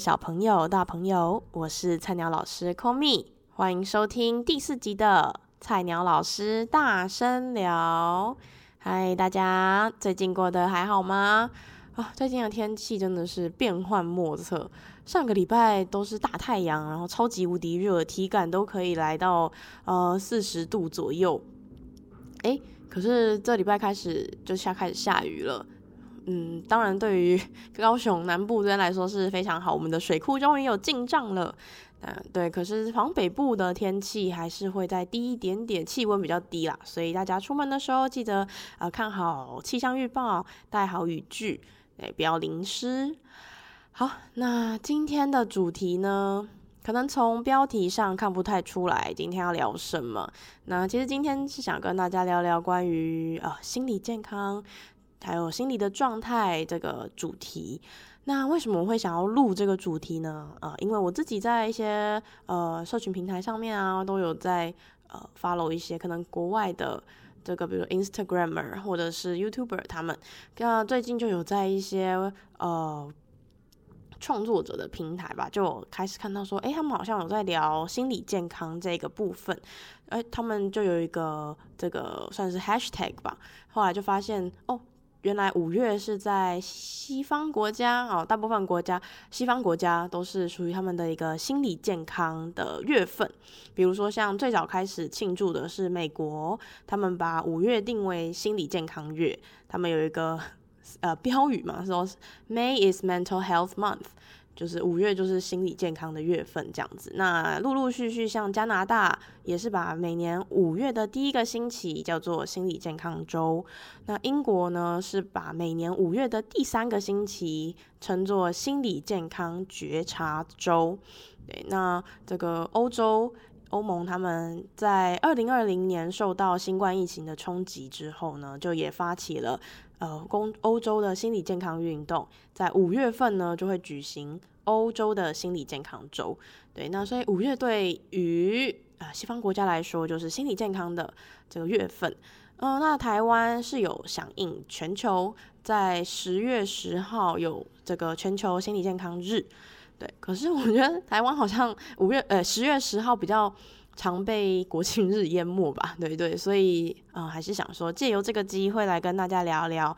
小朋友、大朋友，我是菜鸟老师 Komi，欢迎收听第四集的菜鸟老师大声聊。嗨，大家最近过得还好吗？啊，最近的天气真的是变幻莫测。上个礼拜都是大太阳，然后超级无敌热，体感都可以来到呃四十度左右。诶，可是这礼拜开始就下开始下雨了。嗯，当然，对于 高雄南部这边来说是非常好，我们的水库终于有进账了。嗯，对，可是往北部的天气还是会再低一点点，气温比较低啦，所以大家出门的时候记得啊、呃、看好气象预报，带好雨具，哎，不要淋湿。好，那今天的主题呢，可能从标题上看不太出来，今天要聊什么？那其实今天是想跟大家聊聊关于啊、呃、心理健康。还有心理的状态这个主题，那为什么我会想要录这个主题呢？呃，因为我自己在一些呃社群平台上面啊，都有在呃 follow 一些可能国外的这个，比如 Instagramer 或者是 YouTuber，他们那最近就有在一些呃创作者的平台吧，就开始看到说，诶，他们好像有在聊心理健康这个部分，诶，他们就有一个这个算是 Hashtag 吧，后来就发现哦。原来五月是在西方国家哦，大部分国家西方国家都是属于他们的一个心理健康的月份。比如说，像最早开始庆祝的是美国，他们把五月定为心理健康月，他们有一个 呃标语嘛，说 May is Mental Health Month。就是五月就是心理健康的月份这样子，那陆陆续续像加拿大也是把每年五月的第一个星期叫做心理健康周，那英国呢是把每年五月的第三个星期称作心理健康觉察周。对，那这个欧洲欧盟他们在二零二零年受到新冠疫情的冲击之后呢，就也发起了。呃，公欧洲的心理健康运动在五月份呢就会举行欧洲的心理健康周。对，那所以五月对于呃西方国家来说就是心理健康的这个月份。嗯、那台湾是有响应全球，在十月十号有这个全球心理健康日。对，可是我觉得台湾好像五月呃十月十号比较。常被国庆日淹没吧，对对，所以嗯，还是想说借由这个机会来跟大家聊聊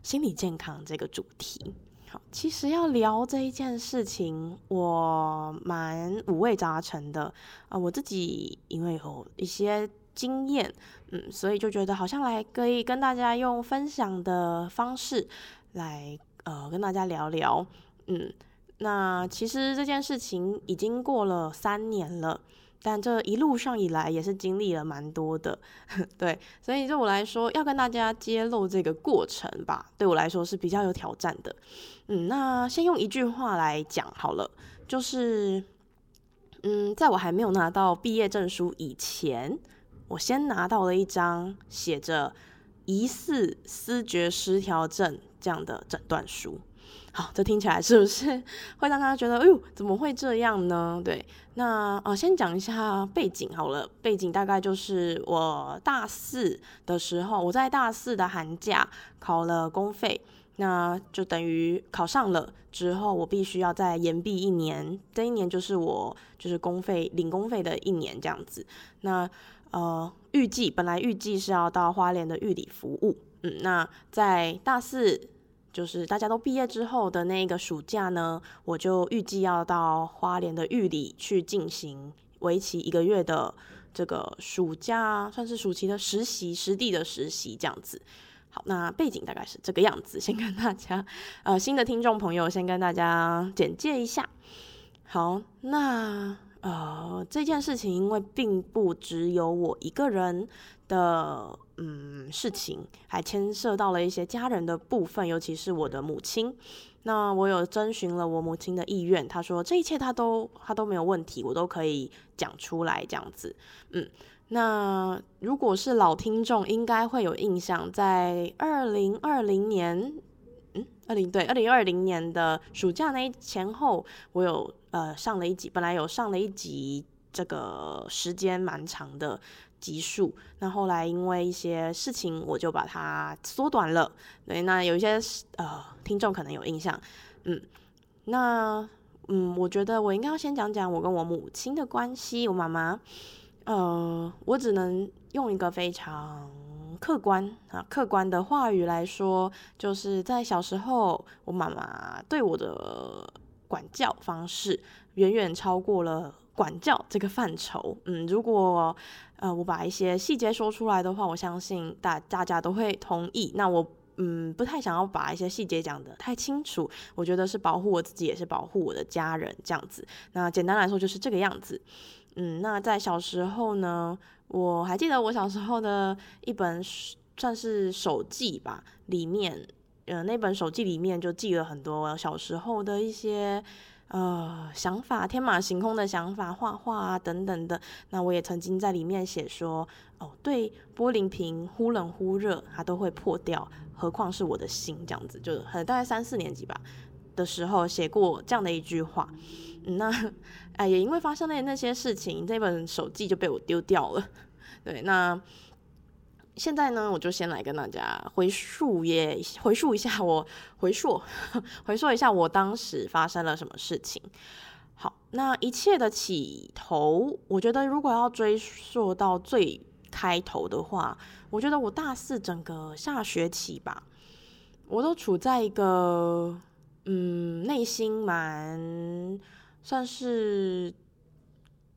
心理健康这个主题。好，其实要聊这一件事情，我蛮五味杂陈的啊、我自己因为有一些经验，嗯，所以就觉得好像来可以跟大家用分享的方式来呃跟大家聊聊。嗯，那其实这件事情已经过了三年了。但这一路上以来也是经历了蛮多的，对，所以对我来说要跟大家揭露这个过程吧，对我来说是比较有挑战的。嗯，那先用一句话来讲好了，就是，嗯，在我还没有拿到毕业证书以前，我先拿到了一张写着疑似思觉失调症这样的诊断书。好，这听起来是不是 会让大家觉得，哎呦，怎么会这样呢？对，那呃，先讲一下背景好了。背景大概就是我大四的时候，我在大四的寒假考了公费，那就等于考上了之后，我必须要再延毕一年。这一年就是我就是公费领公费的一年这样子。那呃，预计本来预计是要到花莲的玉里服务，嗯，那在大四。就是大家都毕业之后的那个暑假呢，我就预计要到花莲的玉里去进行为期一个月的这个暑假，算是暑期的实习，实地的实习这样子。好，那背景大概是这个样子，先跟大家，呃，新的听众朋友先跟大家简介一下。好，那呃这件事情因为并不只有我一个人的。嗯，事情还牵涉到了一些家人的部分，尤其是我的母亲。那我有征询了我母亲的意愿，她说这一切她都她都没有问题，我都可以讲出来这样子。嗯，那如果是老听众，应该会有印象，在二零二零年，嗯，二零对二零二零年的暑假那一前后，我有呃上了一集，本来有上了一集，这个时间蛮长的。集数，那后来因为一些事情，我就把它缩短了。对，那有一些呃听众可能有印象，嗯，那嗯，我觉得我应该要先讲讲我跟我母亲的关系。我妈妈，呃，我只能用一个非常客观啊，客观的话语来说，就是在小时候，我妈妈对我的管教方式远远超过了管教这个范畴。嗯，如果呃我把一些细节说出来的话，我相信大大家都会同意。那我。嗯，不太想要把一些细节讲得太清楚，我觉得是保护我自己，也是保护我的家人这样子。那简单来说就是这个样子。嗯，那在小时候呢，我还记得我小时候的一本算是手记吧，里面，呃，那本手记里面就记了很多小时候的一些。呃，想法天马行空的想法，画画啊等等的。那我也曾经在里面写说，哦，对，玻璃瓶忽冷忽热，它都会破掉，何况是我的心这样子，就很大概三四年级吧的时候写过这样的一句话。那哎，也因为发生了那些事情，这本手记就被我丢掉了。对，那。现在呢，我就先来跟大家回溯也回溯一下我回溯 回溯一下我当时发生了什么事情。好，那一切的起头，我觉得如果要追溯到最开头的话，我觉得我大四整个下学期吧，我都处在一个嗯内心蛮算是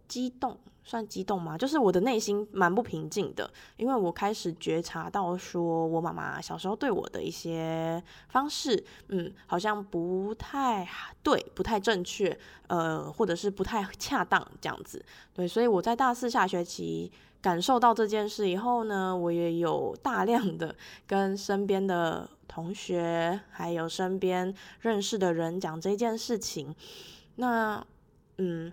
激动。算激动吗？就是我的内心蛮不平静的，因为我开始觉察到，说我妈妈小时候对我的一些方式，嗯，好像不太对，不太正确，呃，或者是不太恰当这样子。对，所以我在大四下学期感受到这件事以后呢，我也有大量的跟身边的同学，还有身边认识的人讲这件事情。那，嗯。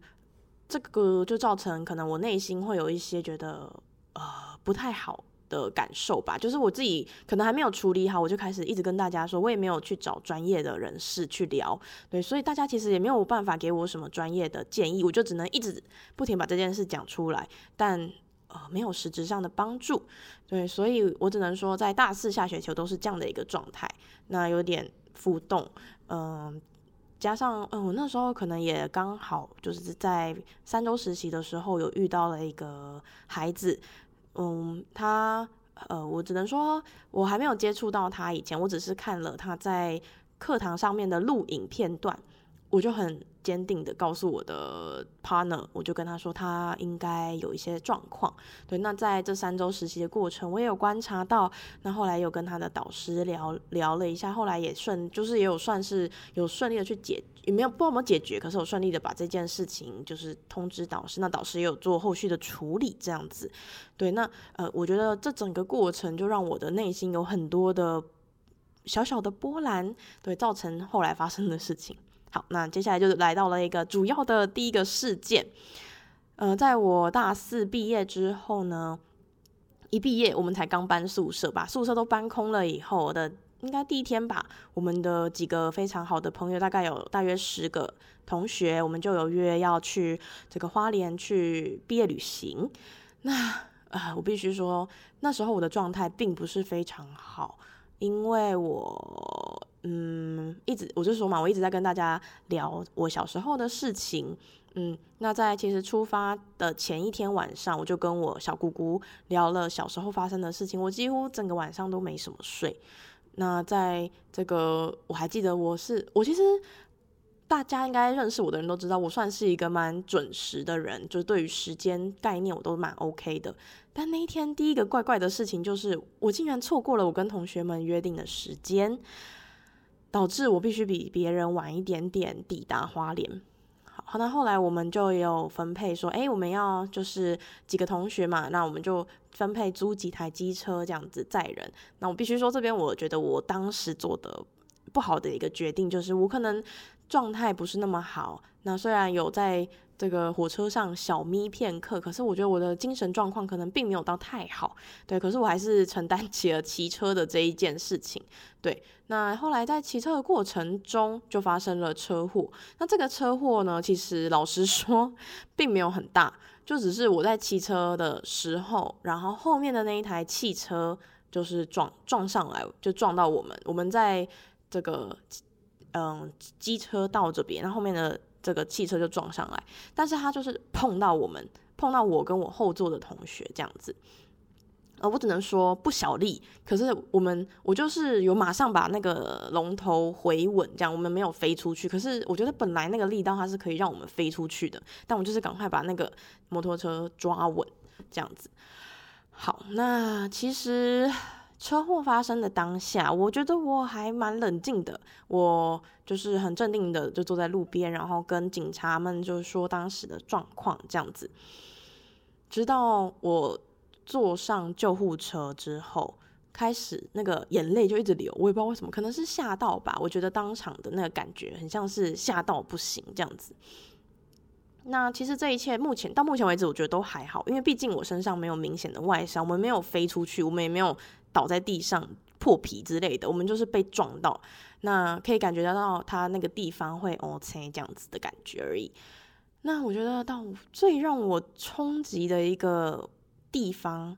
这个就造成可能我内心会有一些觉得呃不太好的感受吧，就是我自己可能还没有处理好，我就开始一直跟大家说，我也没有去找专业的人士去聊，对，所以大家其实也没有办法给我什么专业的建议，我就只能一直不停把这件事讲出来，但呃没有实质上的帮助，对，所以我只能说在大四下学球都是这样的一个状态，那有点浮动，嗯、加上，嗯，我那时候可能也刚好就是在三周实习的时候，有遇到了一个孩子，嗯，他，呃，我只能说，我还没有接触到他以前，我只是看了他在课堂上面的录影片段，我就很。坚定的告诉我的 partner，我就跟他说他应该有一些状况。对，那在这三周实习的过程，我也有观察到。那后来有跟他的导师聊聊了一下，后来也顺，就是也有算是有顺利的去解，也没有不知道有没有解决，可是我顺利的把这件事情就是通知导师，那导师也有做后续的处理，这样子。对，那呃，我觉得这整个过程就让我的内心有很多的小小的波澜，对，造成后来发生的事情。好，那接下来就来到了一个主要的第一个事件。呃，在我大四毕业之后呢，一毕业我们才刚搬宿舍吧，宿舍都搬空了以后的应该第一天吧，我们的几个非常好的朋友，大概有大约十个同学，我们就有约要去这个花莲去毕业旅行。那啊、我必须说，那时候我的状态并不是非常好，因为我。嗯，一直我就说嘛，我一直在跟大家聊我小时候的事情。嗯，那在其实出发的前一天晚上，我就跟我小姑姑聊了小时候发生的事情。我几乎整个晚上都没什么睡。那在这个我还记得，我是我其实大家应该认识我的人都知道，我算是一个蛮准时的人，就是对于时间概念我都蛮 OK 的。但那一天第一个怪怪的事情就是，我竟然错过了我跟同学们约定的时间。导致我必须比别人晚一点点抵达花莲。好，那后来我们就有分配说，诶，我们要就是几个同学嘛，那我们就分配租几台机车这样子载人。那我必须说，这边我觉得我当时做的不好的一个决定，就是我可能状态不是那么好。那虽然有在。这个火车上小眯片刻，可是我觉得我的精神状况可能并没有到太好，对，可是我还是承担起了骑车的这一件事情，对。那后来在骑车的过程中就发生了车祸，那这个车祸呢，其实老实说并没有很大，就只是我在骑车的时候，然后后面的那一台汽车就是撞撞上来，就撞到我们，我们在这个嗯机车道这边，然后后面的。这个汽车就撞上来，但是他就是碰到我们，碰到我跟我后座的同学这样子。呃，我只能说不小力，可是我们我就是有马上把那个龙头回稳，这样我们没有飞出去。可是我觉得本来那个力道它是可以让我们飞出去的，但我就是赶快把那个摩托车抓稳，这样子。好，那其实车祸发生的当下，我觉得我还蛮冷静的，我就是很镇定的就坐在路边，然后跟警察们就说当时的状况这样子，直到我。坐上救护车之后，开始那个眼泪就一直流，我也不知道为什么，可能是吓到吧。我觉得当场的那个感觉很像是吓到不行这样子。那其实这一切目前到目前为止，我觉得都还好，因为毕竟我身上没有明显的外伤，我们没有飞出去，我们也没有倒在地上破皮之类的，我们就是被撞到。那可以感觉得到它那个地方会哦切这样子的感觉而已。那我觉得到最让我冲击的一个。地方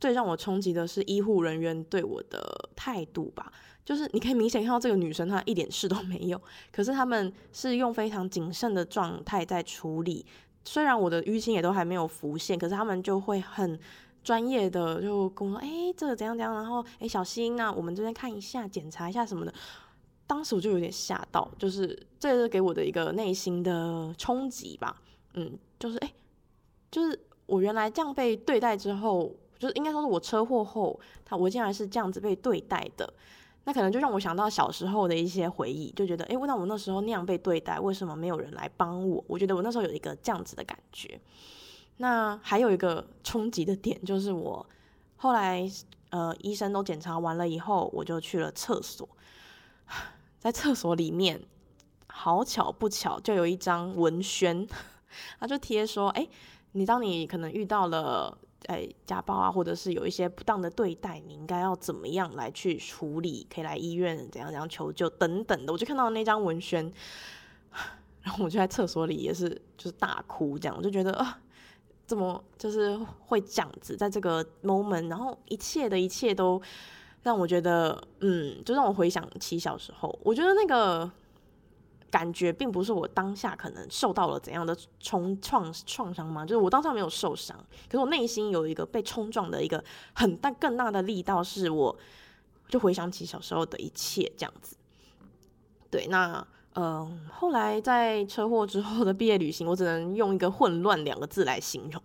最让我冲击的是医护人员对我的态度吧，就是你可以明显看到这个女生她一点事都没有，可是他们是用非常谨慎的状态在处理。虽然我的淤青也都还没有浮现，可是他们就会很专业的就跟我说：“哎、这个怎样怎样，然后哎、小心啊，我们这边看一下，检查一下什么的。”当时我就有点吓到，就是这是给我的一个内心的冲击吧。嗯，就是哎、就是。我原来这样被对待之后，就是应该说是我车祸后，他我竟然是这样子被对待的，那可能就让我想到小时候的一些回忆，就觉得，诶，那我那时候那样被对待，为什么没有人来帮我？我觉得我那时候有一个这样子的感觉。那还有一个冲击的点，就是我后来呃医生都检查完了以后，我就去了厕所，在厕所里面，好巧不巧就有一张文宣，他就贴说，诶。你当你可能遇到了诶家暴啊，或者是有一些不当的对待，你应该要怎么样来去处理？可以来医院怎样怎样求救等等的。我就看到那张文宣，然后我就在厕所里也是就是大哭，这样我就觉得啊，怎么就是会这样子，在这个 moment，然后一切的一切都让我觉得，嗯，就让我回想起小时候，我觉得那个。感觉并不是我当下可能受到了怎样的冲创创伤吗？就是我当下没有受伤，可是我内心有一个被冲撞的一个很大更大的力道，是我就回想起小时候的一切这样子。对，那嗯、后来在车祸之后的毕业旅行，我只能用一个混乱两个字来形容，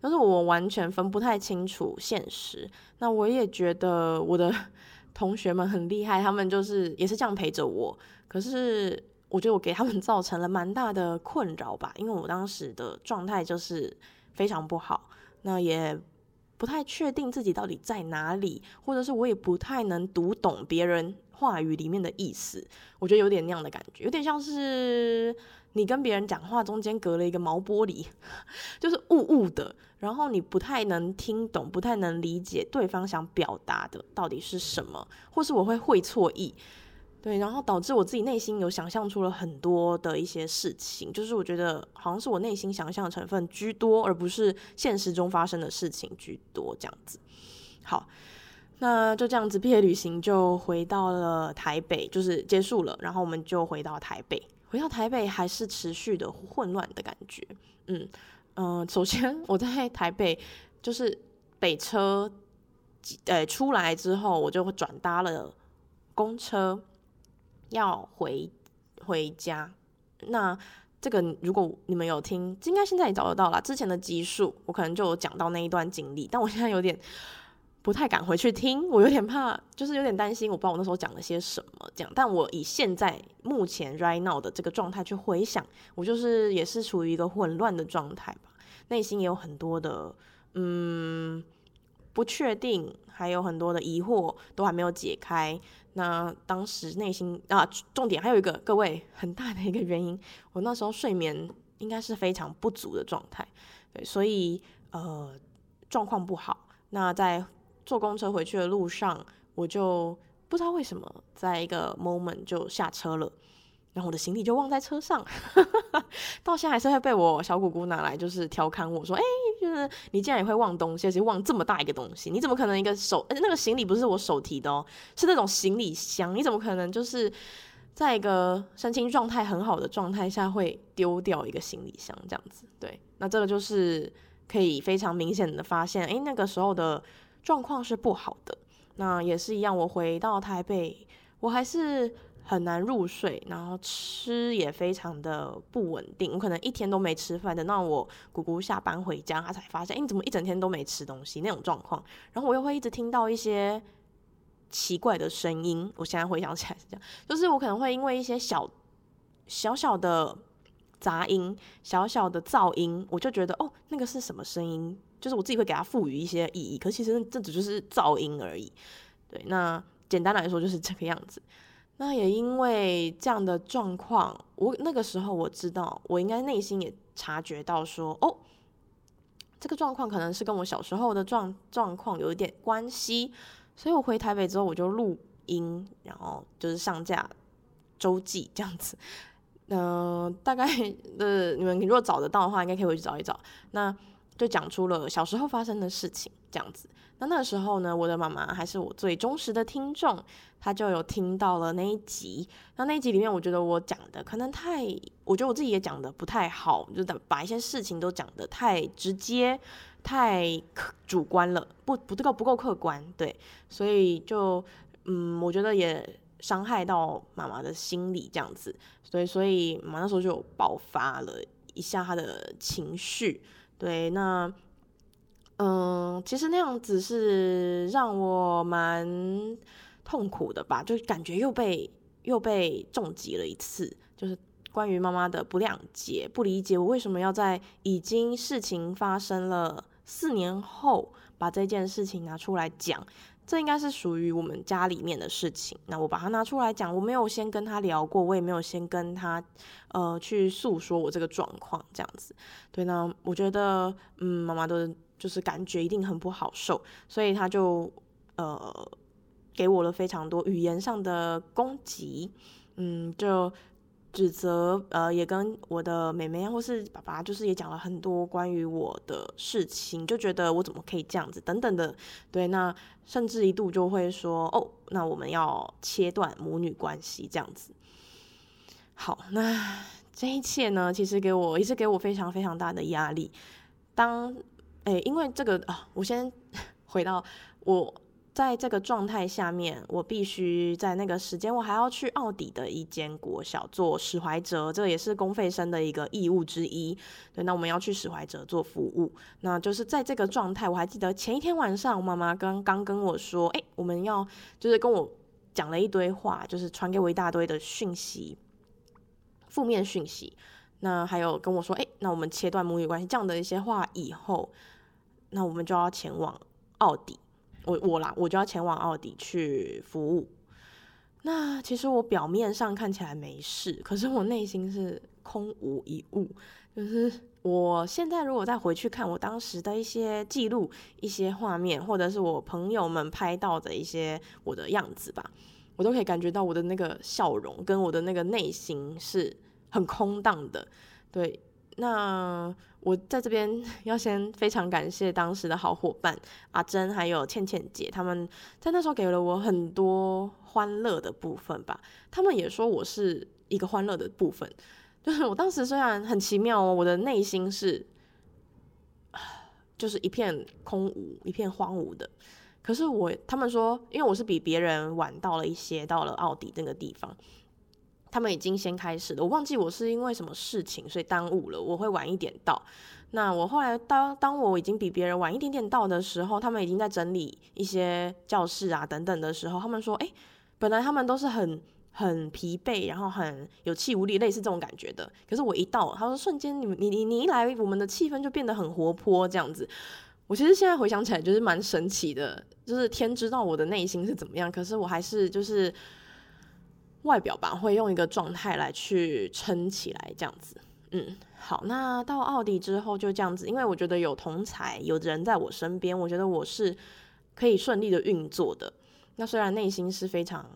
但是我完全分不太清楚现实。那我也觉得我的 同学们很厉害，他们就是也是这样陪着我，可是。我觉得我给他们造成了蛮大的困扰吧，因为我当时的状态就是非常不好，那也不太确定自己到底在哪里，或者是我也不太能读懂别人话语里面的意思。我觉得有点那样的感觉，有点像是你跟别人讲话中间隔了一个毛玻璃，就是雾雾的，然后你不太能听懂，不太能理解对方想表达的到底是什么，或是我会会错意。对，然后导致我自己内心有想象出了很多的一些事情，就是我觉得好像是我内心想象成分居多，而不是现实中发生的事情居多这样子。好，那就这样子，毕业旅行就回到了台北，就是结束了，然后我们就回到台北，回到台北还是持续的混乱的感觉。嗯嗯、首先我在台北就是北车，呃，出来之后我就转搭了公车。要回回家，那这个如果你们有听，应该现在也找得到啦。之前的集数我可能就有讲到那一段经历，但我现在有点不太敢回去听，我有点怕，就是有点担心，我不知道我那时候讲了些什么这样。但我以现在目前 right now 的这个状态去回想，我就是也是处于一个混乱的状态吧，内心也有很多的嗯不确定，还有很多的疑惑都还没有解开。那当时内心啊，重点还有一个，各位很大的一个原因，我那时候睡眠应该是非常不足的状态，对，所以呃状况不好。那在坐公车回去的路上，我就不知道为什么，在一个 moment 就下车了。然后我的行李就忘在车上，到现在还是会被我小姑姑拿来就是调侃我说：“哎，就是你竟然也会忘东西，而且忘这么大一个东西，你怎么可能一个手？而且那个行李不是我手提的哦，是那种行李箱，你怎么可能就是在一个身心状态很好的状态下，会丢掉一个行李箱这样子。对，那这个就是可以非常明显的发现，诶，那个时候的状况是不好的。那也是一样，我回到台北，我还是很难入睡，然后吃也非常的不稳定。我可能一天都没吃饭，等到我姑姑下班回家，她才发现，诶，你怎么一整天都没吃东西那种状况。然后我又会一直听到一些。奇怪的声音，我现在回想起来是这样，就是我可能会因为一些小小小的杂音、小小的噪音，我就觉得哦，那个是什么声音？就是我自己会给它赋予一些意义，可其实这只就是噪音而已。对，那简单来说就是这个样子。那也因为这样的状况，我那个时候我知道，我应该内心也察觉到说，哦，这个状况可能是跟我小时候的状状况有一点关系。所以我回台北之后，我就录音，然后就是上架周记这样子。嗯、大概的你们如果找得到的话，应该可以回去找一找。那就讲出了小时候发生的事情这样子。那那个时候呢，我的妈妈还是我最忠实的听众，她就有听到了那一集。那那一集里面，我觉得我讲的可能太，我觉得我自己也讲的不太好，就把一些事情都讲的太直接。太主观了，不不这个不够客观，对，所以就嗯，我觉得也伤害到妈妈的心理这样子，所以所以妈妈那时候就爆发了一下她的情绪，对，那嗯，其实那样子是让我蛮痛苦的吧，就感觉又被又被重击了一次，就是关于妈妈的不谅解、不理解我为什么要在已经事情发生了。四年后把这件事情拿出来讲，这应该是属于我们家里面的事情。那我把它拿出来讲，我没有先跟他聊过，我也没有先跟他呃去诉说我这个状况，这样子。对，那我觉得嗯，妈妈的就是感觉一定很不好受，所以他就呃给我了非常多语言上的攻击，嗯，就。指责，呃，也跟我的妹妹或是爸爸，就是也讲了很多关于我的事情，就觉得我怎么可以这样子，等等的，对，那甚至一度就会说，哦，那我们要切断母女关系这样子。好，那这一切呢，其实给我也是给我非常非常大的压力。当，哎、因为这个啊，我先 回到我。在这个状态下面，我必须在那个时间，我还要去奥底的一间国小做史怀哲，这也是公费生的一个义务之一。对，那我们要去史怀哲做服务。那就是在这个状态，我还记得前一天晚上，我妈妈刚刚跟我说，哎，我们要就是跟我讲了一堆话，就是传给我一大堆的讯息，负面讯息。那还有跟我说，哎，那我们切断母女关系这样的一些话以后，那我们就要前往奥底。我我啦，我就要前往奥底去服务。那其实我表面上看起来没事，可是我内心是空无一物。就是我现在如果再回去看我当时的一些记录、一些画面，或者是我朋友们拍到的一些我的样子吧，我都可以感觉到我的那个笑容跟我的那个内心是很空荡的。对，那。我在这边 要先非常感谢当时的好伙伴阿珍还有倩倩姐，他们在那时候给了我很多欢乐的部分吧。他们也说我是一个欢乐的部分，就是我当时虽然很奇妙哦，我的内心是 就是一片空无、一片荒芜的。可是我他们说，因为我是比别人晚到了一些，到了奥迪那个地方。他们已经先开始了，我忘记我是因为什么事情所以耽误了，我会晚一点到。那我后来当当我已经比别人晚一点点到的时候，他们已经在整理一些教室啊等等的时候，他们说：“哎，本来他们都是很很疲惫，然后很有气无力，类似这种感觉的。可是我一到，他说瞬间你你你你一来，我们的气氛就变得很活泼，这样子。我其实现在回想起来就是蛮神奇的，就是天知道我的内心是怎么样，可是我还是就是。”外表吧，会用一个状态来去撑起来，这样子。嗯，好，那到奥迪之后就这样子，因为我觉得有同才，有人在我身边，我觉得我是可以顺利的运作的。那虽然内心是非常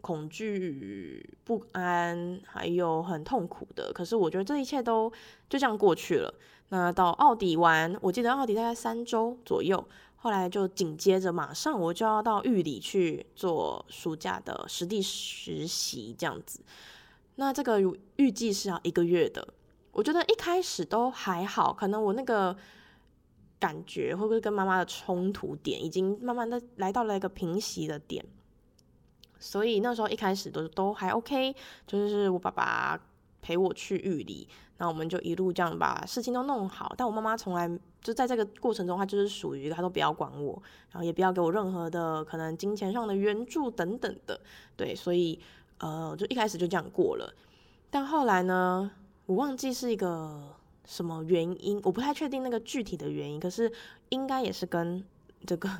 恐惧、不安，还有很痛苦的，可是我觉得这一切都就这样过去了。那到奥迪玩，我记得奥迪大概三周左右，后来就紧接着马上我就要到玉里去做暑假的实地实习，这样子。那这个预计是要一个月的。我觉得一开始都还好，可能我那个感觉会不会跟妈妈的冲突点已经慢慢的来到了一个平息的点，所以那时候一开始都都还 OK，就是我爸爸陪我去玉里，那我们就一路这样把事情都弄好。但我妈妈从来就在这个过程中，她就是属于她都不要管我，然后也不要给我任何的可能金钱上的援助等等的，对，所以呃，就一开始就这样过了。但后来呢，我忘记是一个什么原因，我不太确定那个具体的原因，可是应该也是跟这个，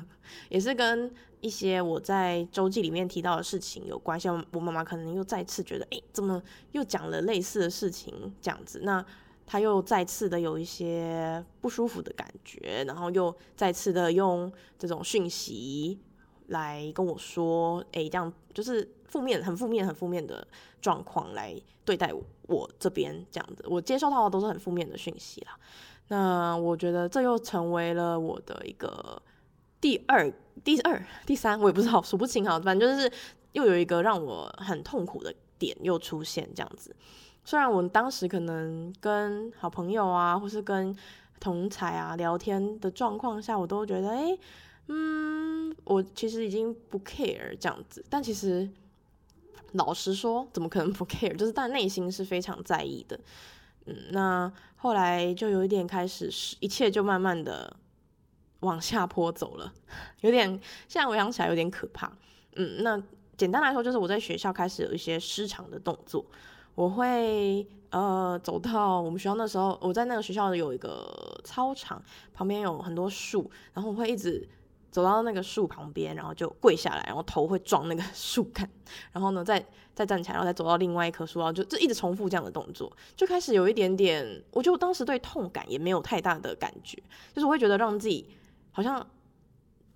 也是跟一些我在周记里面提到的事情有关。像我妈妈可能又再次觉得，哎，怎么又讲了类似的事情这样子？那她又再次的有一些不舒服的感觉，然后又再次的用这种讯息来跟我说，哎，这样就是。负面，很负面，很负面的状况来对待我，我这边这样子，我接收到的都是很负面的讯息啦。那我觉得这又成为了我的一个第二、第二、第三，我也不知道数不清哈，反正就是又有一个让我很痛苦的点又出现这样子。虽然我当时可能跟好朋友啊，或是跟同才啊聊天的状况下，我都觉得，哎，嗯，我其实已经不 care 这样子，但其实。老实说，怎么可能不 care？就是但内心是非常在意的。嗯，那后来就有一点开始，一切就慢慢的往下坡走了，有点现在回想起来有点可怕。嗯，那简单来说，就是我在学校开始有一些失常的动作。我会呃走到我们学校那时候，我在那个学校有一个操场，旁边有很多树，然后我会一直。走到那个树旁边，然后就跪下来，然后头会撞那个 树干，然后呢，再再站起来，然后再走到另外一棵树，然后就就一直重复这样的动作，就开始有一点点，我觉得我当时对痛感也没有太大的感觉，就是我会觉得让自己好像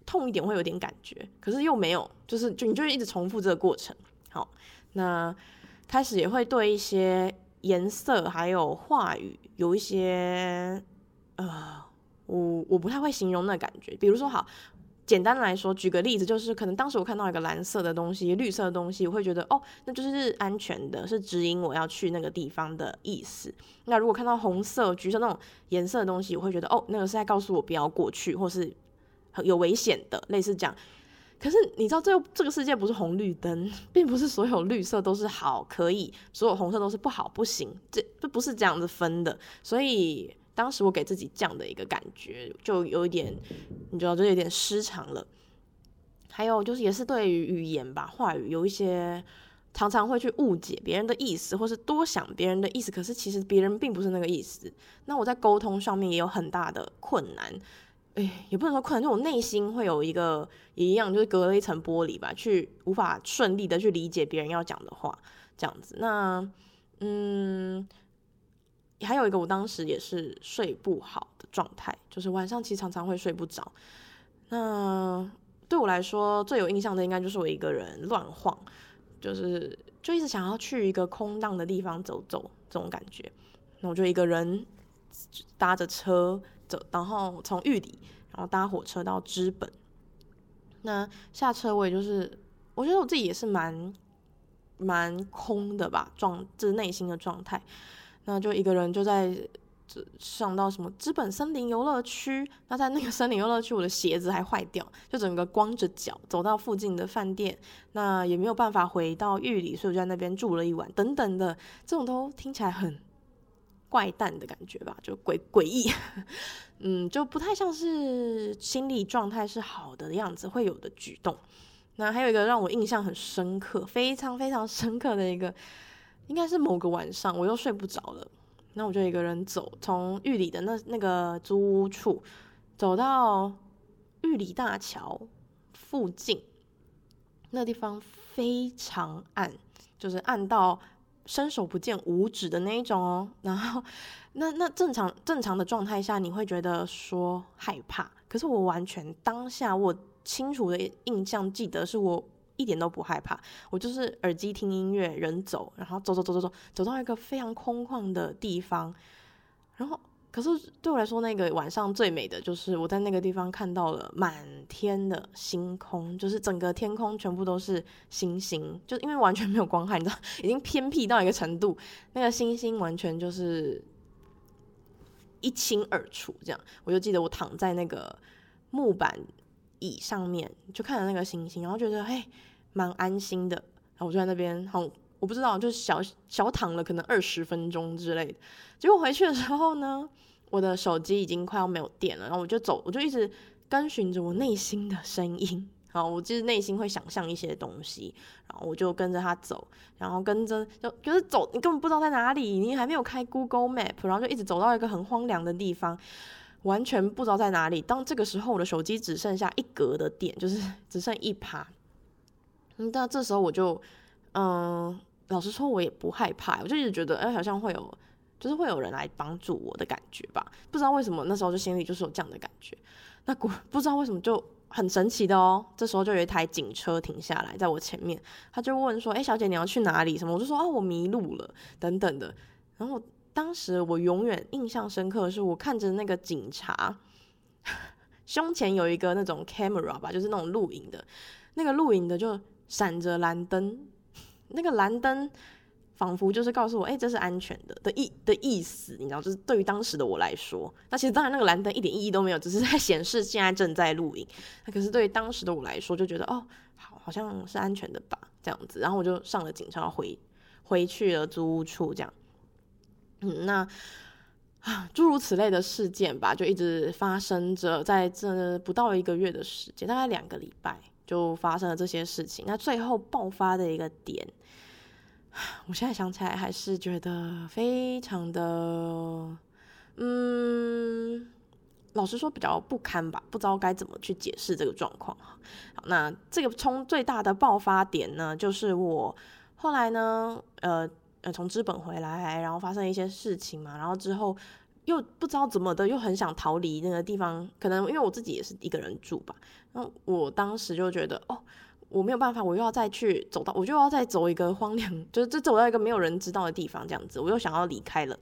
痛一点会有点感觉，可是又没有，就是就你就一直重复这个过程。好，那开始也会对一些颜色还有话语有一些呃，我我不太会形容那感觉，比如说好。简单来说，举个例子，就是可能当时我看到一个蓝色的东西、绿色的东西，我会觉得哦，那就是安全的，是指引我要去那个地方的意思。那如果看到红色、橘色那种颜色的东西，我会觉得哦，那个是在告诉我不要过去，或是很有危险的，类似这样。可是你知道，这这个世界不是红绿灯，并不是所有绿色都是好可以，所有红色都是不好不行，这这不是这样子分的，所以。当时我给自己这样的一个感觉，就有一点，你知道，就有点失常了。还有就是，也是对于语言吧，话语有一些常常会去误解别人的意思，或是多想别人的意思。可是其实别人并不是那个意思。那我在沟通上面也有很大的困难。哎，也不能说困难，就我内心会有一个一样，就是隔了一层玻璃吧，去无法顺利的去理解别人要讲的话，这样子。那，嗯。还有一个，我当时也是睡不好的状态，就是晚上其实常常会睡不着。那对我来说最有印象的，应该就是我一个人乱晃，就是就一直想要去一个空荡的地方走走这种感觉。那我就一个人搭着车走，然后从玉里，然后搭火车到知本。那下车我也就是，我觉得我自己也是蛮蛮空的吧，状就是内心的状态。那就一个人就在上到什么资本森林游乐区，那在那个森林游乐区，我的鞋子还坏掉，就整个光着脚走到附近的饭店，那也没有办法回到玉里，所以我就在那边住了一晚，等等的，这种都听起来很怪诞的感觉吧，就诡诡异，嗯，就不太像是心理状态是好的样子会有的举动。那还有一个让我印象很深刻，非常非常深刻的一个。应该是某个晚上，我又睡不着了，那我就一个人走，从玉里的那那个租屋处走到玉里大桥附近，那地方非常暗，就是暗到伸手不见五指的那一种哦。然后，那那正常正常的状态下，你会觉得说害怕，可是我完全当下我清楚的印象记得是我。一点都不害怕，我就是耳机听音乐，人走，然后走走走走走，走到一个非常空旷的地方，然后可是对我来说，那个晚上最美的就是我在那个地方看到了满天的星空，就是整个天空全部都是星星，就因为完全没有光害，你知道，已经偏僻到一个程度，那个星星完全就是一清二楚。这样，我就记得我躺在那个木板椅上面，就看着那个星星，然后觉得嘿，蛮安心的。然后我就在那边，好，我不知道，就是小小躺了可能二十分钟之类的。结果回去的时候呢，我的手机已经快要没有电了，然后我就走，我就一直跟循着我内心的声音，好，我就是内心会想象一些东西，然后我就跟着他走，然后跟着就就是走，你根本不知道在哪里，你还没有开 Google Map，然后就一直走到一个很荒凉的地方，完全不知道在哪里。当这个时候，我的手机只剩下一格的电，就是只剩一趴。嗯，但这时候我就，嗯，老实说，我也不害怕，我就一直觉得，哎，好像会有。就是会有人来帮助我的感觉吧，不知道为什么那时候就心里就是有这样的感觉。那不不知道为什么就很神奇的哦，这时候就有一台警车停下来在我前面，他就问说：“哎，小姐你要去哪里？”什么？我就说：“哦，我迷路了。”等等的。然后当时我永远印象深刻的是，我看着那个警察 胸前有一个那种 camera 吧，就是那种录影的，那个录影的就闪着蓝灯，那个蓝灯。仿佛就是告诉我，哎、这是安全的的意的意思，你知道，就是对于当时的我来说，那其实当然那个蓝灯一点意义都没有，只是在显示现在正在录影。那可是对于当时的我来说，就觉得哦，好，好像是安全的吧，这样子。然后我就上了警车回回去了租屋处，这样。嗯，那啊，诸如此类的事件吧，就一直发生着，在这不到一个月的时间，大概两个礼拜，就发生了这些事情。那最后爆发的一个点。我现在想起来还是觉得非常的，嗯，老实说比较不堪吧，不知道该怎么去解释这个状况。好，那这个冲最大的爆发点呢，就是我后来呢，呃呃，从资本回来，然后发生一些事情嘛，然后之后又不知道怎么的，又很想逃离那个地方，可能因为我自己也是一个人住吧，然后我当时就觉得哦。我没有办法，我又要再去走到，我就要再走一个荒凉，就是这走到一个没有人知道的地方，这样子，我又想要离开了。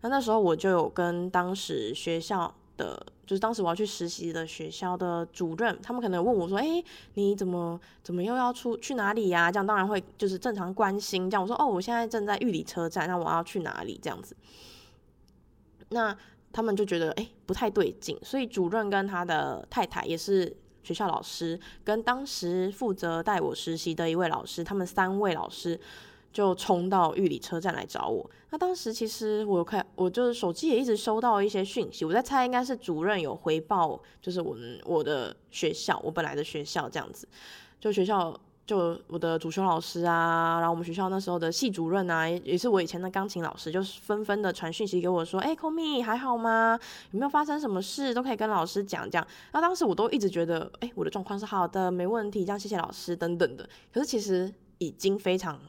那那时候我就有跟当时学校的，就是当时我要去实习的学校的主任，他们可能问我说：“哎，你怎么怎么又要出去哪里呀？”这样当然会就是正常关心。这样我说：“哦，我现在正在玉里车站，那我要去哪里？”这样子，那他们就觉得哎不太对劲，所以主任跟他的太太也是。学校老师跟当时负责带我实习的一位老师，他们三位老师就冲到玉里车站来找我。那当时其实我看，我就是手机也一直收到一些讯息，我在猜应该是主任有回报，就是我们我的学校，我本来的学校这样子，就学校。就我的主修老师啊，然后我们学校那时候的系主任啊，也是我以前的钢琴老师，就是纷纷的传讯息给我说：“哎，Komi 还好吗？有没有发生什么事？都可以跟老师讲这样。”那当时我都一直觉得，哎，我的状况是好的，没问题，这样谢谢老师等等的。可是其实已经非常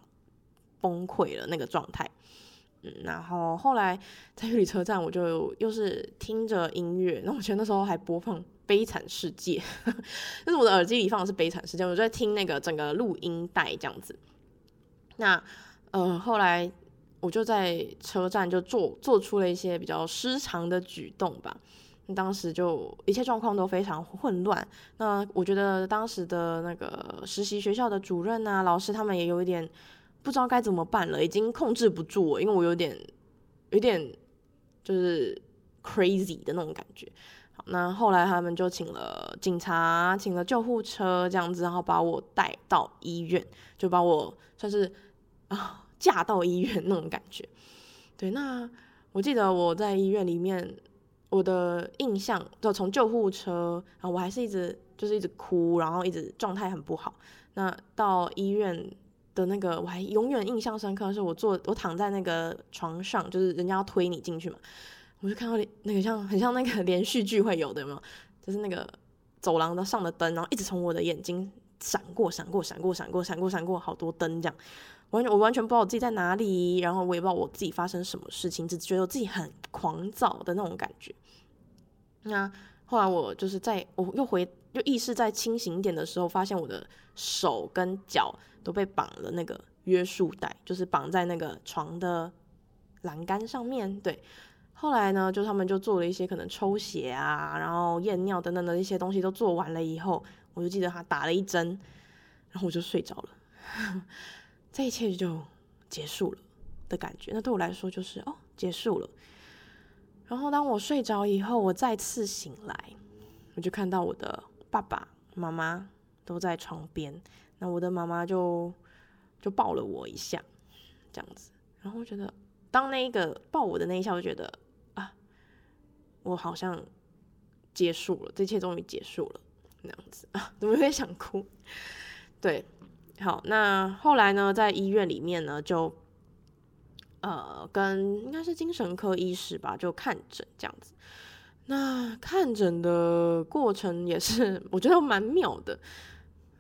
崩溃了那个状态。嗯，然后后来在玉里车站，我就又是听着音乐，那我觉得那时候还播放。悲惨世界，但是我的耳机里放的是悲惨世界，我就在听那个整个录音带这样子。那呃，后来我就在车站就做做出了一些比较失常的举动吧。当时就一切状况都非常混乱。那我觉得当时的那个实习学校的主任啊、老师他们也有一点不知道该怎么办了，已经控制不住我，因为我有点有点就是 crazy 的那种感觉。好，那后来他们就请了警察，请了救护车这样子，然后把我带到医院，就把我算是啊架到医院那种感觉。对，那我记得我在医院里面，我的印象就从救护车，然后我还是一直就是一直哭，然后一直状态很不好。那到医院的那个，我还永远印象深刻，是我坐我躺在那个床上，就是人家要推你进去嘛。我就看到那个像很像那个连续剧会有的嘛，就是那个走廊的上的灯，然后一直从我的眼睛闪过、闪过、闪过、闪过、闪过、闪过好多灯这样，完全我完全不知道我自己在哪里，然后我也不知道我自己发生什么事情，只觉得我自己很狂躁的那种感觉。那后来我就是在我又回又意识再清醒一点的时候，发现我的手跟脚都被绑了那个约束带，就是绑在那个床的栏杆上面，对。后来呢，就他们就做了一些可能抽血啊，然后验尿等等的一些东西都做完了以后，我就记得他打了一针，然后我就睡着了，这一切就结束了的感觉。那对我来说就是哦，结束了。然后当我睡着以后，我再次醒来，我就看到我的爸爸妈妈都在床边。那我的妈妈就就抱了我一下，这样子。然后我觉得，当那一个抱我的那一下，我觉得啊，我好像结束了，这一切终于结束了，那样子啊，怎么有点想哭？对，好，那后来呢，在医院里面呢，就。呃，跟应该是精神科医师吧，就看诊这样子。那看诊的过程也是我觉得蛮妙的，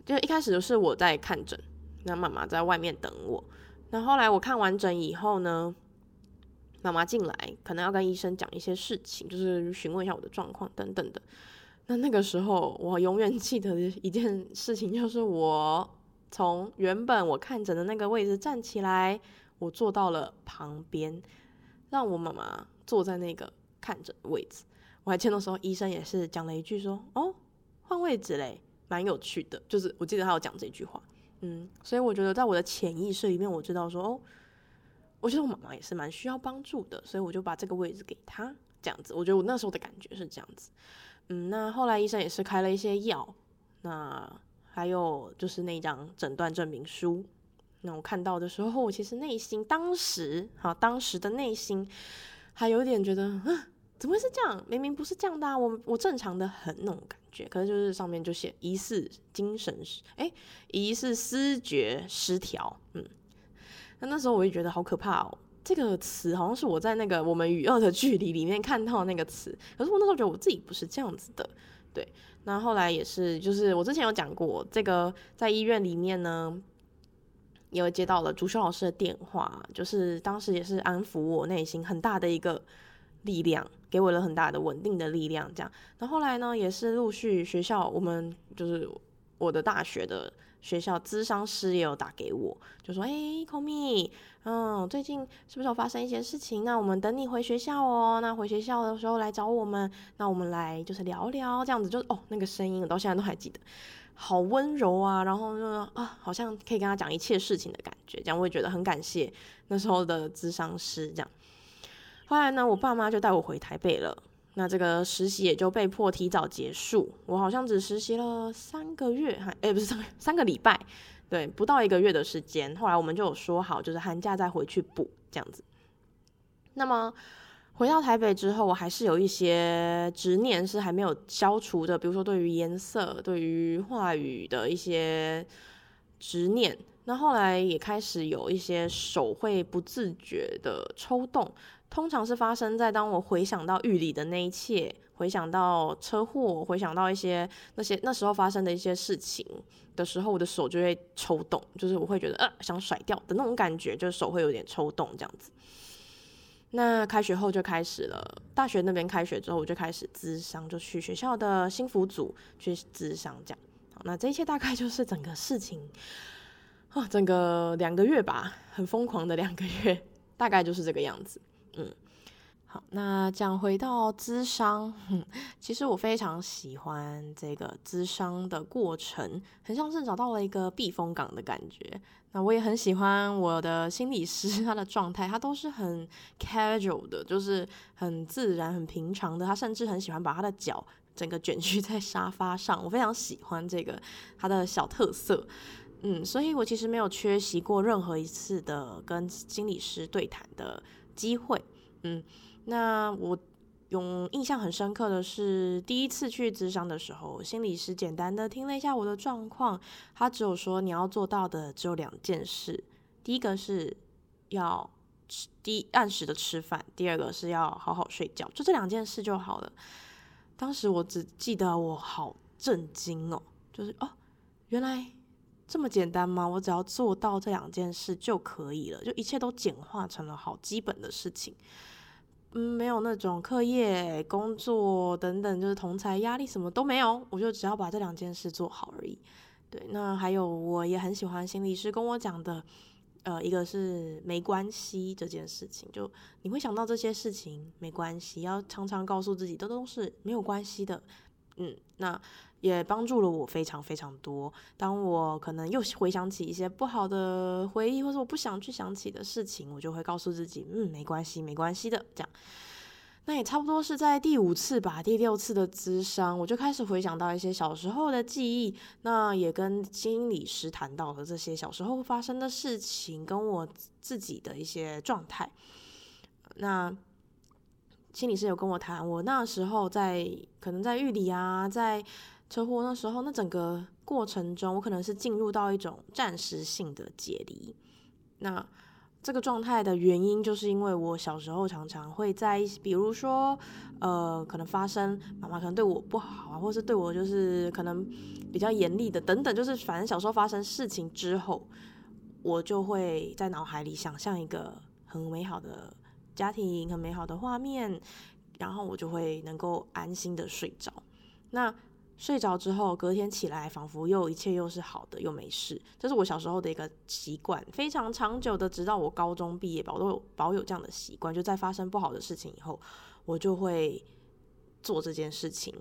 就一开始就是我在看诊，那妈妈在外面等我。那后来我看完诊以后呢，妈妈进来，可能要跟医生讲一些事情，就是询问一下我的状况等等的。那那个时候，我永远记得一件事情就是，我从原本我看诊的那个位置站起来。我坐到了旁边，让我妈妈坐在那个看诊的位置。我还记得那时候医生也是讲了一句说：“哦，换位置嘞，蛮有趣的。”就是我记得他有讲这句话，嗯，所以我觉得在我的潜意识里面，我知道说：“哦，我觉得我妈妈也是蛮需要帮助的。”所以我就把这个位置给她，这样子。我觉得我那时候的感觉是这样子，嗯，那后来医生也是开了一些药，那还有就是那张诊断证明书。那我看到的时候，我其实内心当时，好，当时的内心还有点觉得，啊，怎么会是这样？明明不是这样的啊，我我正常的很那种感可是就是上面就写疑似精神失，哎，疑似思觉失调。嗯，那那时候我也觉得好可怕哦。这个词好像是我在那个《我们与恶的距离》里面看到那个词，可是我那时候觉得我自己不是这样子的。对，那后来也是，就是我之前有讲过，这个在医院里面呢。因为接到了主修老师的电话，就是当时也是安抚我内心很大的一个力量，给我了很大的稳定的力量。这样，那后来呢，也是陆续学校，我们就是我的大学的学校，咨商师也有打给我，就说：“哎，Komi，嗯，最近是不是有发生一些事情？那我们等你回学校哦。那回学校的时候来找我们，那我们来就是聊聊，这样子就哦，那个声音我到现在都还记得。”好温柔啊，然后就啊，好像可以跟他讲一切事情的感觉，这样我也觉得很感谢那时候的咨商师。这样，后来呢，我爸妈就带我回台北了，那这个实习也就被迫提早结束。我好像只实习了三个月，还诶不是三个三个礼拜，对，不到一个月的时间。后来我们就有说好，就是寒假再回去补这样子。那么。回到台北之后，我还是有一些执念是还没有消除的，比如说对于颜色、对于话语的一些执念。那后来也开始有一些手会不自觉的抽动，通常是发生在当我回想到狱里的那一切，回想到车祸，回想到一些那些那时候发生的一些事情的时候，我的手就会抽动，就是我会觉得呃想甩掉的那种感觉，就是手会有点抽动这样子。那开学后就开始了，大学那边开学之后，我就开始咨商，就去学校的心辅组去咨商，这样。好，那这一切大概就是整个事情，啊，整个两个月吧，很疯狂的两个月，大概就是这个样子，嗯。好，那讲回到咨商，其实我非常喜欢这个咨商的过程，很像是找到了一个避风港的感觉。那我也很喜欢我的心理师，他的状态，他都是很 casual 的，就是很自然、很平常的。他甚至很喜欢把他的脚整个卷曲在沙发上，我非常喜欢这个他的小特色。嗯，所以我其实没有缺席过任何一次的跟心理师对谈的机会。嗯。那我有印象很深刻的是，第一次去咨商的时候，心理师简单的听了一下我的状况，他只有说你要做到的只有两件事，第一个是要吃，第一按时的吃饭，第二个是要好好睡觉，就这两件事就好了。当时我只记得我好震惊哦，就是哦，原来这么简单吗？我只要做到这两件事就可以了，就一切都简化成了好基本的事情。嗯，没有那种课业、工作等等，就是同侪压力什么都没有，我就只要把这两件事做好而已。对，那还有我也很喜欢心理师跟我讲的，呃，一个是没关系这件事情，就你会想到这些事情没关系，要常常告诉自己，都都是没有关系的。嗯，那也帮助了我非常非常多。当我可能又回想起一些不好的回忆，或者我不想去想起的事情，我就会告诉自己，嗯，没关系，没关系的，这样。那也差不多是在第五次吧，第六次的咨商，我就开始回想到一些小时候的记忆。那也跟心理师谈到了这些小时候发生的事情，跟我自己的一些状态。那心理师有跟我谈，我那时候在可能在狱里啊，在车祸那时候，那整个过程中，我可能是进入到一种暂时性的解离。那这个状态的原因，就是因为我小时候常常会在，比如说，呃，可能发生妈妈可能对我不好啊，或是对我就是可能比较严厉的等等，就是反正小时候发生事情之后，我就会在脑海里想象一个很美好的家庭、很美好的画面，然后我就会能够安心的睡着。那睡着之后，隔天起来，仿佛又一切又是好的，又没事。这是我小时候的一个习惯，非常长久的，直到我高中毕业吧，我都有保有这样的习惯。就在发生不好的事情以后，我就会做这件事情。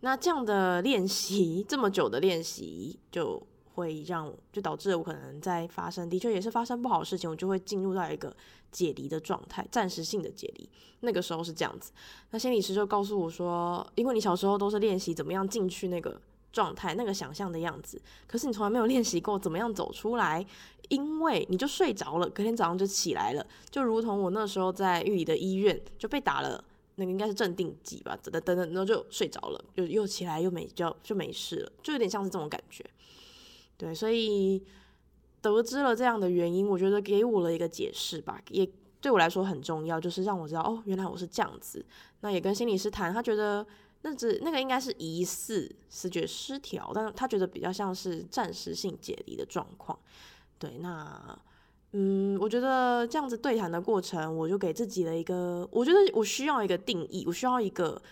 那这样的练习，这么久的练习，就会让就导致我可能在发生的确也是发生不好的事情，我就会进入到一个。解离的状态，暂时性的解离，那个时候是这样子。那心理师就告诉我说，因为你小时候都是练习怎么样进去那个状态，那个想象的样子，可是你从来没有练习过怎么样走出来，因为你就睡着了，隔天早上就起来了，就如同我那时候在狱里的医院就被打了，那个应该是镇定剂吧，等等等等，然后就睡着了，就又起来又没就就没事了，就有点像是这种感觉。对，所以。得知了这样的原因，我觉得给我了一个解释吧，也对我来说很重要，就是让我知道哦，原来我是这样子。那也跟心理师谈，他觉得那只那个应该是疑似视觉失调，但他觉得比较像是暂时性解离的状况。对，那嗯，我觉得这样子对谈的过程，我就给自己了一个，我觉得我需要一个定义，我需要一个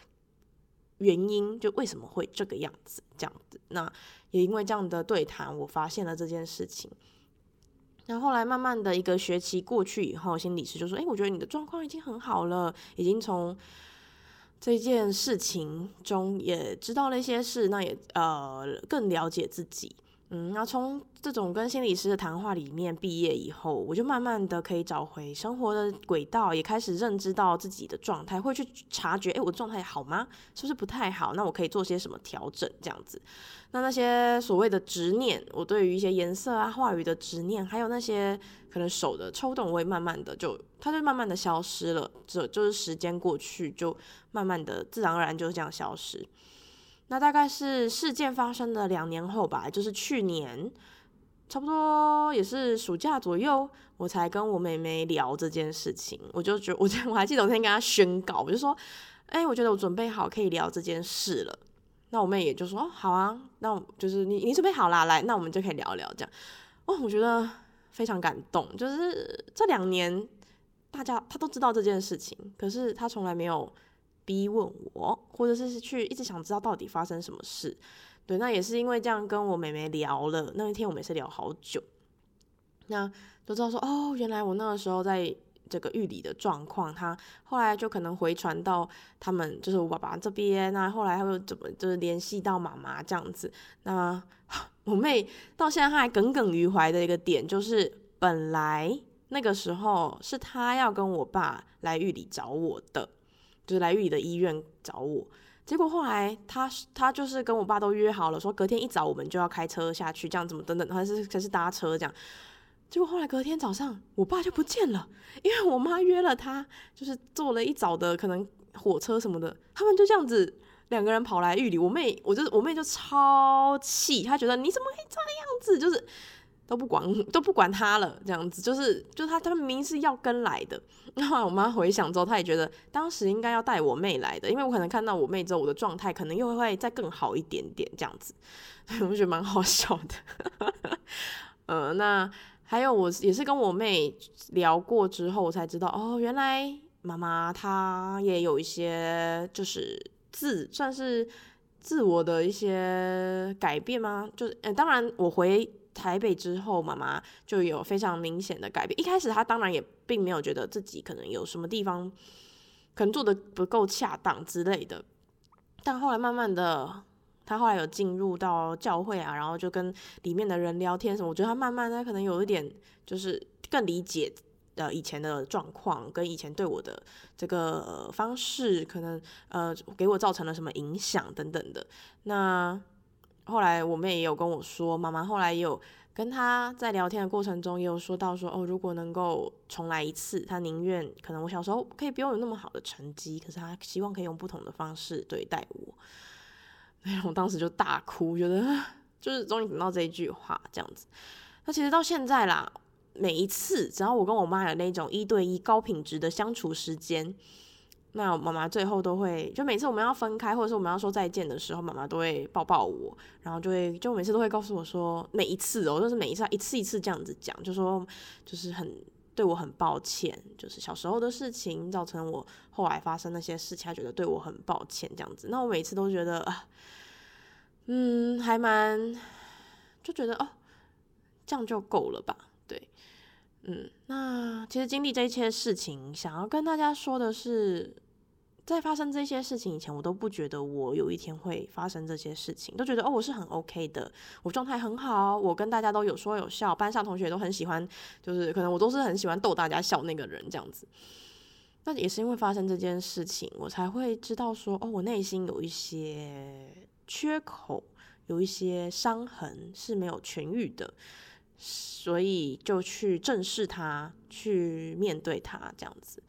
原因，就为什么会这个样子，这样子。那也因为这样的对谈，我发现了这件事情。那后后来慢慢的一个学期过去以后，心理师就说：“哎，我觉得你的状况已经很好了，已经从这件事情中也知道了一些事，那也呃更了解自己。”嗯，那从这种跟心理师的谈话里面毕业以后，我就慢慢的可以找回生活的轨道，也开始认知到自己的状态，会去察觉，哎，我状态好吗？是不是不太好？那我可以做些什么调整？这样子，那那些所谓的执念，我对于一些颜色啊、话语的执念，还有那些可能手的抽动，我会慢慢的就，它就慢慢的消失了。这就是时间过去，就慢慢的自然而然就这样消失。那大概是事件发生的两年后吧，就是去年，差不多也是暑假左右，我才跟我妹妹聊这件事情。我就觉得，我我还记得我那天跟她宣告，我就说，哎、我觉得我准备好可以聊这件事了。那我妹也就说，好啊，那我就是你你准备好啦，来，那我们就可以聊聊这样。哦，我觉得非常感动，就是这两年大家她都知道这件事情，可是她从来没有。逼问我，或者是去一直想知道到底发生什么事，对，那也是因为这样跟我妹妹聊了，那一天我们也是聊好久，那都知道说哦，原来我那个时候在这个狱里的状况，他后来就可能回传到他们，就是我爸爸这边，那后来他又怎么就是联系到妈妈这样子，那 我妹到现在她还耿耿于怀的一个点，就是本来那个时候是她要跟我爸来狱里找我的。就是来玉里的医院找我，结果后来他他就是跟我爸都约好了，说隔天一早我们就要开车下去，这样怎么等等，还是还是搭车这样。结果后来隔天早上我爸就不见了，因为我妈约了他，就是坐了一早的可能火车什么的，他们就这样子两个人跑来玉里，我妹我就我妹就超气，她觉得你怎么可以这样子，就是。都不管 都不管他了，这样子就是就是他他明明是要跟来的。然后我妈回想之后，她也觉得当时应该要带我妹来的，因为我可能看到我妹之后，我的状态可能又会再更好一点点这样子，我觉得蛮好笑的。呃，那还有我也是跟我妹聊过之后，我才知道哦，原来妈妈她也有一些就是自算是自我的一些改变吗？就是，呃，当然我回。台北之后，妈妈就有非常明显的改变。一开始她当然也并没有觉得自己可能有什么地方可能做得不够恰当之类的，但后来慢慢的，她后来有进入到教会啊，然后就跟里面的人聊天什么，我觉得她慢慢的可能有一点就是更理解。呃，以前的状况跟以前对我的这个方式，可能呃给我造成了什么影响等等的。那后来我妹也有跟我说，妈妈后来也有跟她在聊天的过程中也有说到说，哦，如果能够重来一次，她宁愿可能我小时候可以不用有那么好的成绩，可是她希望可以用不同的方式对待我。哎，我当时就大哭，觉得就是终于等到这一句话这样子。那其实到现在啦。每一次，只要我跟我妈有那种一对一高品质的相处时间，那妈妈最后都会，就每次我们要分开，或者是我们要说再见的时候，妈妈都会抱抱我，然后就会，就每次都会告诉我说，每一次哦，就是每一次，一次一次这样子讲，就说就是很对我很抱歉，就是小时候的事情造成我后来发生那些事情，她觉得对我很抱歉这样子。那我每次都觉得啊，嗯，还蛮就觉得哦，这样就够了吧。对嗯，那其实经历这一切事情，想要跟大家说的是，在发生这些事情以前，我都不觉得我有一天会发生这些事情，都觉得哦，我是很 OK 的，我状态很好，我跟大家都有说有笑，班上同学都很喜欢，就是可能我都是很喜欢逗大家笑那个人这样子。那也是因为发生这件事情，我才会知道说，哦，我内心有一些缺口，有一些伤痕是没有痊愈的。所以就去正视它，去面对它，这样子。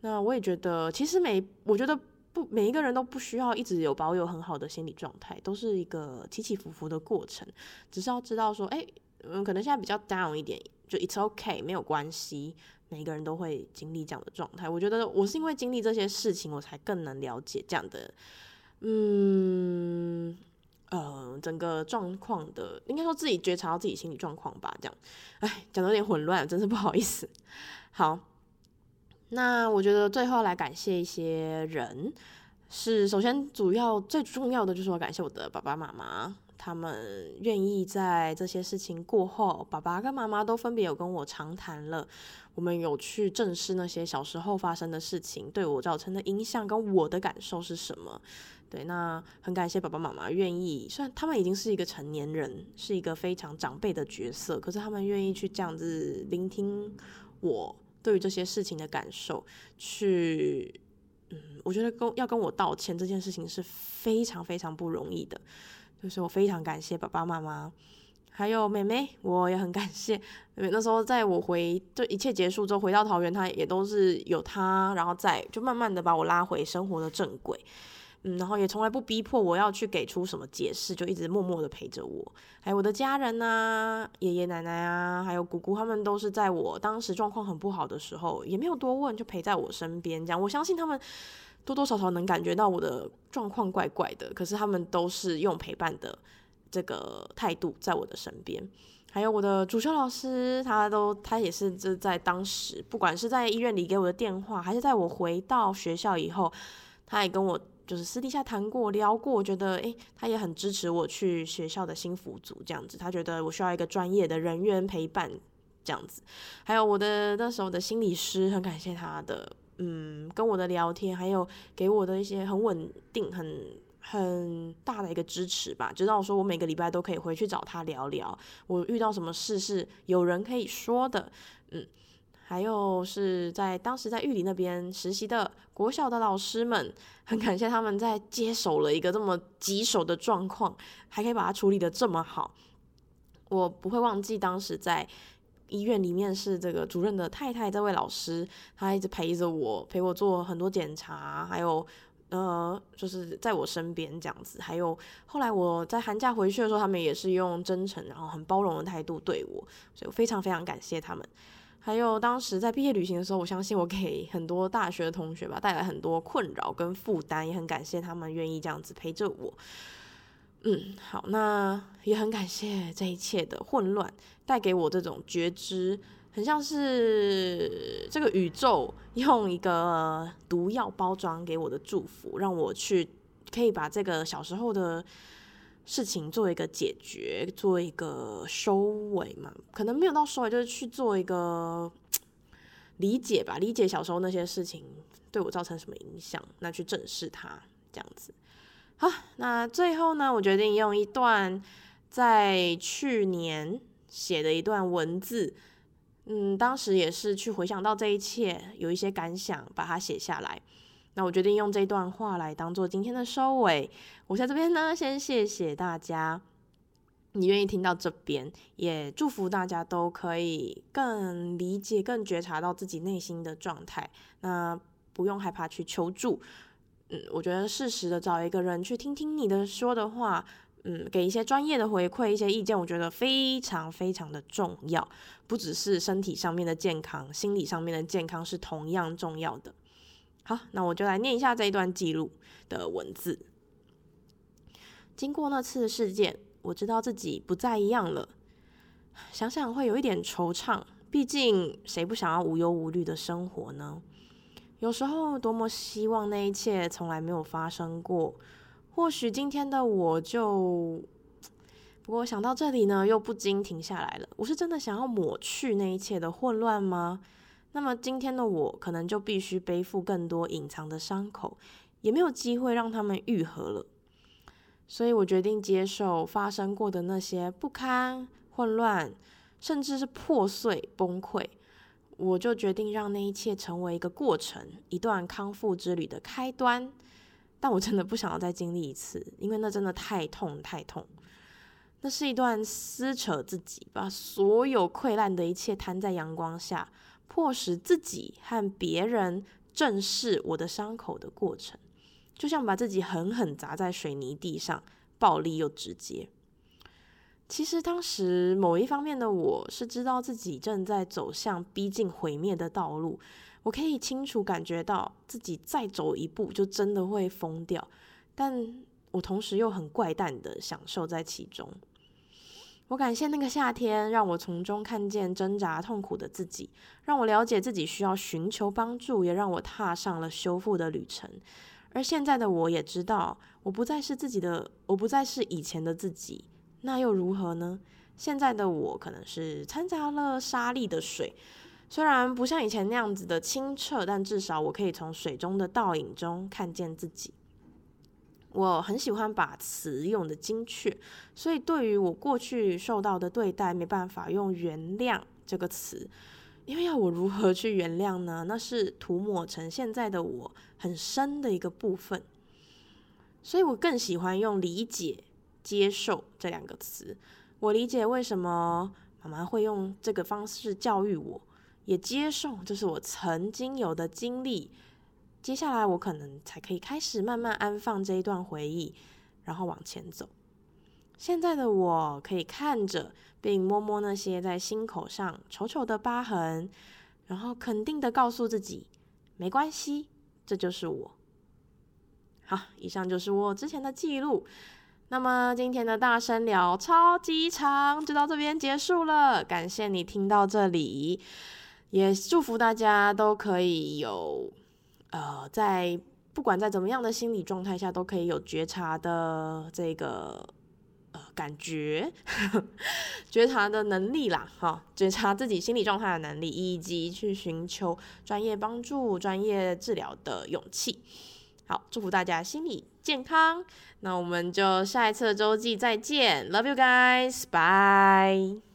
那我也觉得，其实每我觉得不每一个人都不需要一直有保有很好的心理状态，都是一个起起伏伏的过程。只是要知道说，哎，嗯，可能现在比较 down 一点，就 it's okay，没有关系。每个人都会经历这样的状态。我觉得我是因为经历这些事情，我才更能了解这样的，嗯。呃，整个状况的，应该说自己觉察到自己心理状况吧，这样，哎，讲的有点混乱，真是不好意思。好，那我觉得最后来感谢一些人，是首先主要最重要的就是我感谢我的爸爸妈妈。他们愿意在这些事情过后，爸爸跟妈妈都分别有跟我长谈了。我们有去正视那些小时候发生的事情对我造成的影响，跟我的感受是什么。对，那很感谢爸爸妈妈愿意，虽然他们已经是一个成年人，是一个非常长辈的角色，可是他们愿意去这样子聆听我对于这些事情的感受，去，嗯，我觉得跟要跟我道歉这件事情是非常非常不容易的。就是我非常感谢爸爸妈妈，还有妹妹，我也很感谢。因为那时候在我回，就一切结束之后回到桃园，他也都是有他，然后再就慢慢的把我拉回生活的正轨。嗯，然后也从来不逼迫我要去给出什么解释，就一直默默的陪着我。还有我的家人啊，爷爷奶奶啊，还有姑姑，他们都是在我当时状况很不好的时候，也没有多问，就陪在我身边。这样，我相信他们。多多少少能感觉到我的状况怪怪的，可是他们都是用陪伴的这个态度在我的身边。还有我的主修老师，他都他也是就在当时，不管是在医院里给我的电话，还是在我回到学校以后，他也跟我就是私底下谈过聊过，我觉得诶，他也很支持我去学校的心辅组这样子，他觉得我需要一个专业的人员陪伴这样子。还有我的那时候的心理师，很感谢他的。嗯，跟我的聊天，还有给我的一些很稳定、很很大的一个支持吧，就让我说我每个礼拜都可以回去找他聊聊，我遇到什么事是有人可以说的。嗯，还有是在当时在玉里那边实习的国小的老师们，很感谢他们在接手了一个这么棘手的状况，还可以把它处理得这么好。我不会忘记当时在。医院里面是这个主任的太太，这位老师，她一直陪着我，陪我做很多检查，还有呃，就是在我身边这样子。还有后来我在寒假回去的时候，他们也是用真诚然后很包容的态度对我，所以我非常非常感谢他们。还有当时在毕业旅行的时候，我相信我给很多大学的同学吧带来很多困扰跟负担，也很感谢他们愿意这样子陪着我。嗯，好，那也很感谢这一切的混乱带给我这种觉知，很像是这个宇宙用一个毒药包装给我的祝福，让我去可以把这个小时候的事情做一个解决，做一个收尾嘛，可能没有到收尾，就是去做一个理解吧，理解小时候那些事情对我造成什么影响，那去正视它，这样子。好，那最后呢，我决定用一段在去年写的一段文字，嗯，当时也是去回想到这一切，有一些感想，把它写下来。那我决定用这段话来当做今天的收尾。我在这边呢，先谢谢大家，你愿意听到这边，也祝福大家都可以更理解、更觉察到自己内心的状态。那不用害怕去求助，嗯，我觉得适时的找一个人去听听你的说的话，嗯，给一些专业的回馈、一些意见，我觉得非常非常的重要。不只是身体上面的健康，心理上面的健康是同样重要的。好，那我就来念一下这一段记录的文字。经过那次事件，我知道自己不再一样了。想想会有一点惆怅，毕竟谁不想要无忧无虑的生活呢？有时候多么希望那一切从来没有发生过。或许今天的我就……不过想到这里呢，又不禁停下来了。我是真的想要抹去那一切的混乱吗？那么今天的我可能就必须背负更多隐藏的伤口，也没有机会让他们愈合了。所以我决定接受发生过的那些不堪、混乱，甚至是破碎、崩溃。我就决定让那一切成为一个过程，一段康复之旅的开端。但我真的不想要再经历一次，因为那真的太痛、太痛。那是一段撕扯自己，把所有溃烂的一切摊在阳光下。迫使自己和别人正视我的伤口的过程，就像把自己狠狠砸在水泥地上，暴力又直接。其实当时某一方面的我是知道自己正在走向逼近毁灭的道路，我可以清楚感觉到自己再走一步就真的会疯掉，但我同时又很怪诞的享受在其中。我感谢那个夏天，让我从中看见挣扎痛苦的自己，让我了解自己需要寻求帮助，也让我踏上了修复的旅程。而现在的我也知道，我不再是自己的，我不再是以前的自己，那又如何呢？现在的我可能是掺杂了沙粒的水，虽然不像以前那样子的清澈，但至少我可以从水中的倒影中看见自己。我很喜欢把词用得精确，所以对于我过去受到的对待，没办法用“原谅”这个词，因为要我如何去原谅呢？那是涂抹成现在的我很深的一个部分，所以我更喜欢用“理解”“接受”这两个词。我理解为什么妈妈会用这个方式教育我，也接受这是我曾经有的经历。接下来我可能才可以开始慢慢安放这一段回忆，然后往前走。现在的我可以看着并摸摸那些在心口上丑丑的疤痕，然后肯定的告诉自己，没关系，这就是我。好，以上就是我之前的记录。那么今天的大声聊超级长，就到这边结束了。感谢你听到这里，也祝福大家都可以有。呃，在不管在怎么样的心理状态下，都可以有觉察的这个呃感觉呵呵，觉察的能力啦，哈、觉察自己心理状态的能力，以及去寻求专业帮助、专业治疗的勇气。好，祝福大家心理健康。那我们就下一次的周记再见，Love you guys，bye。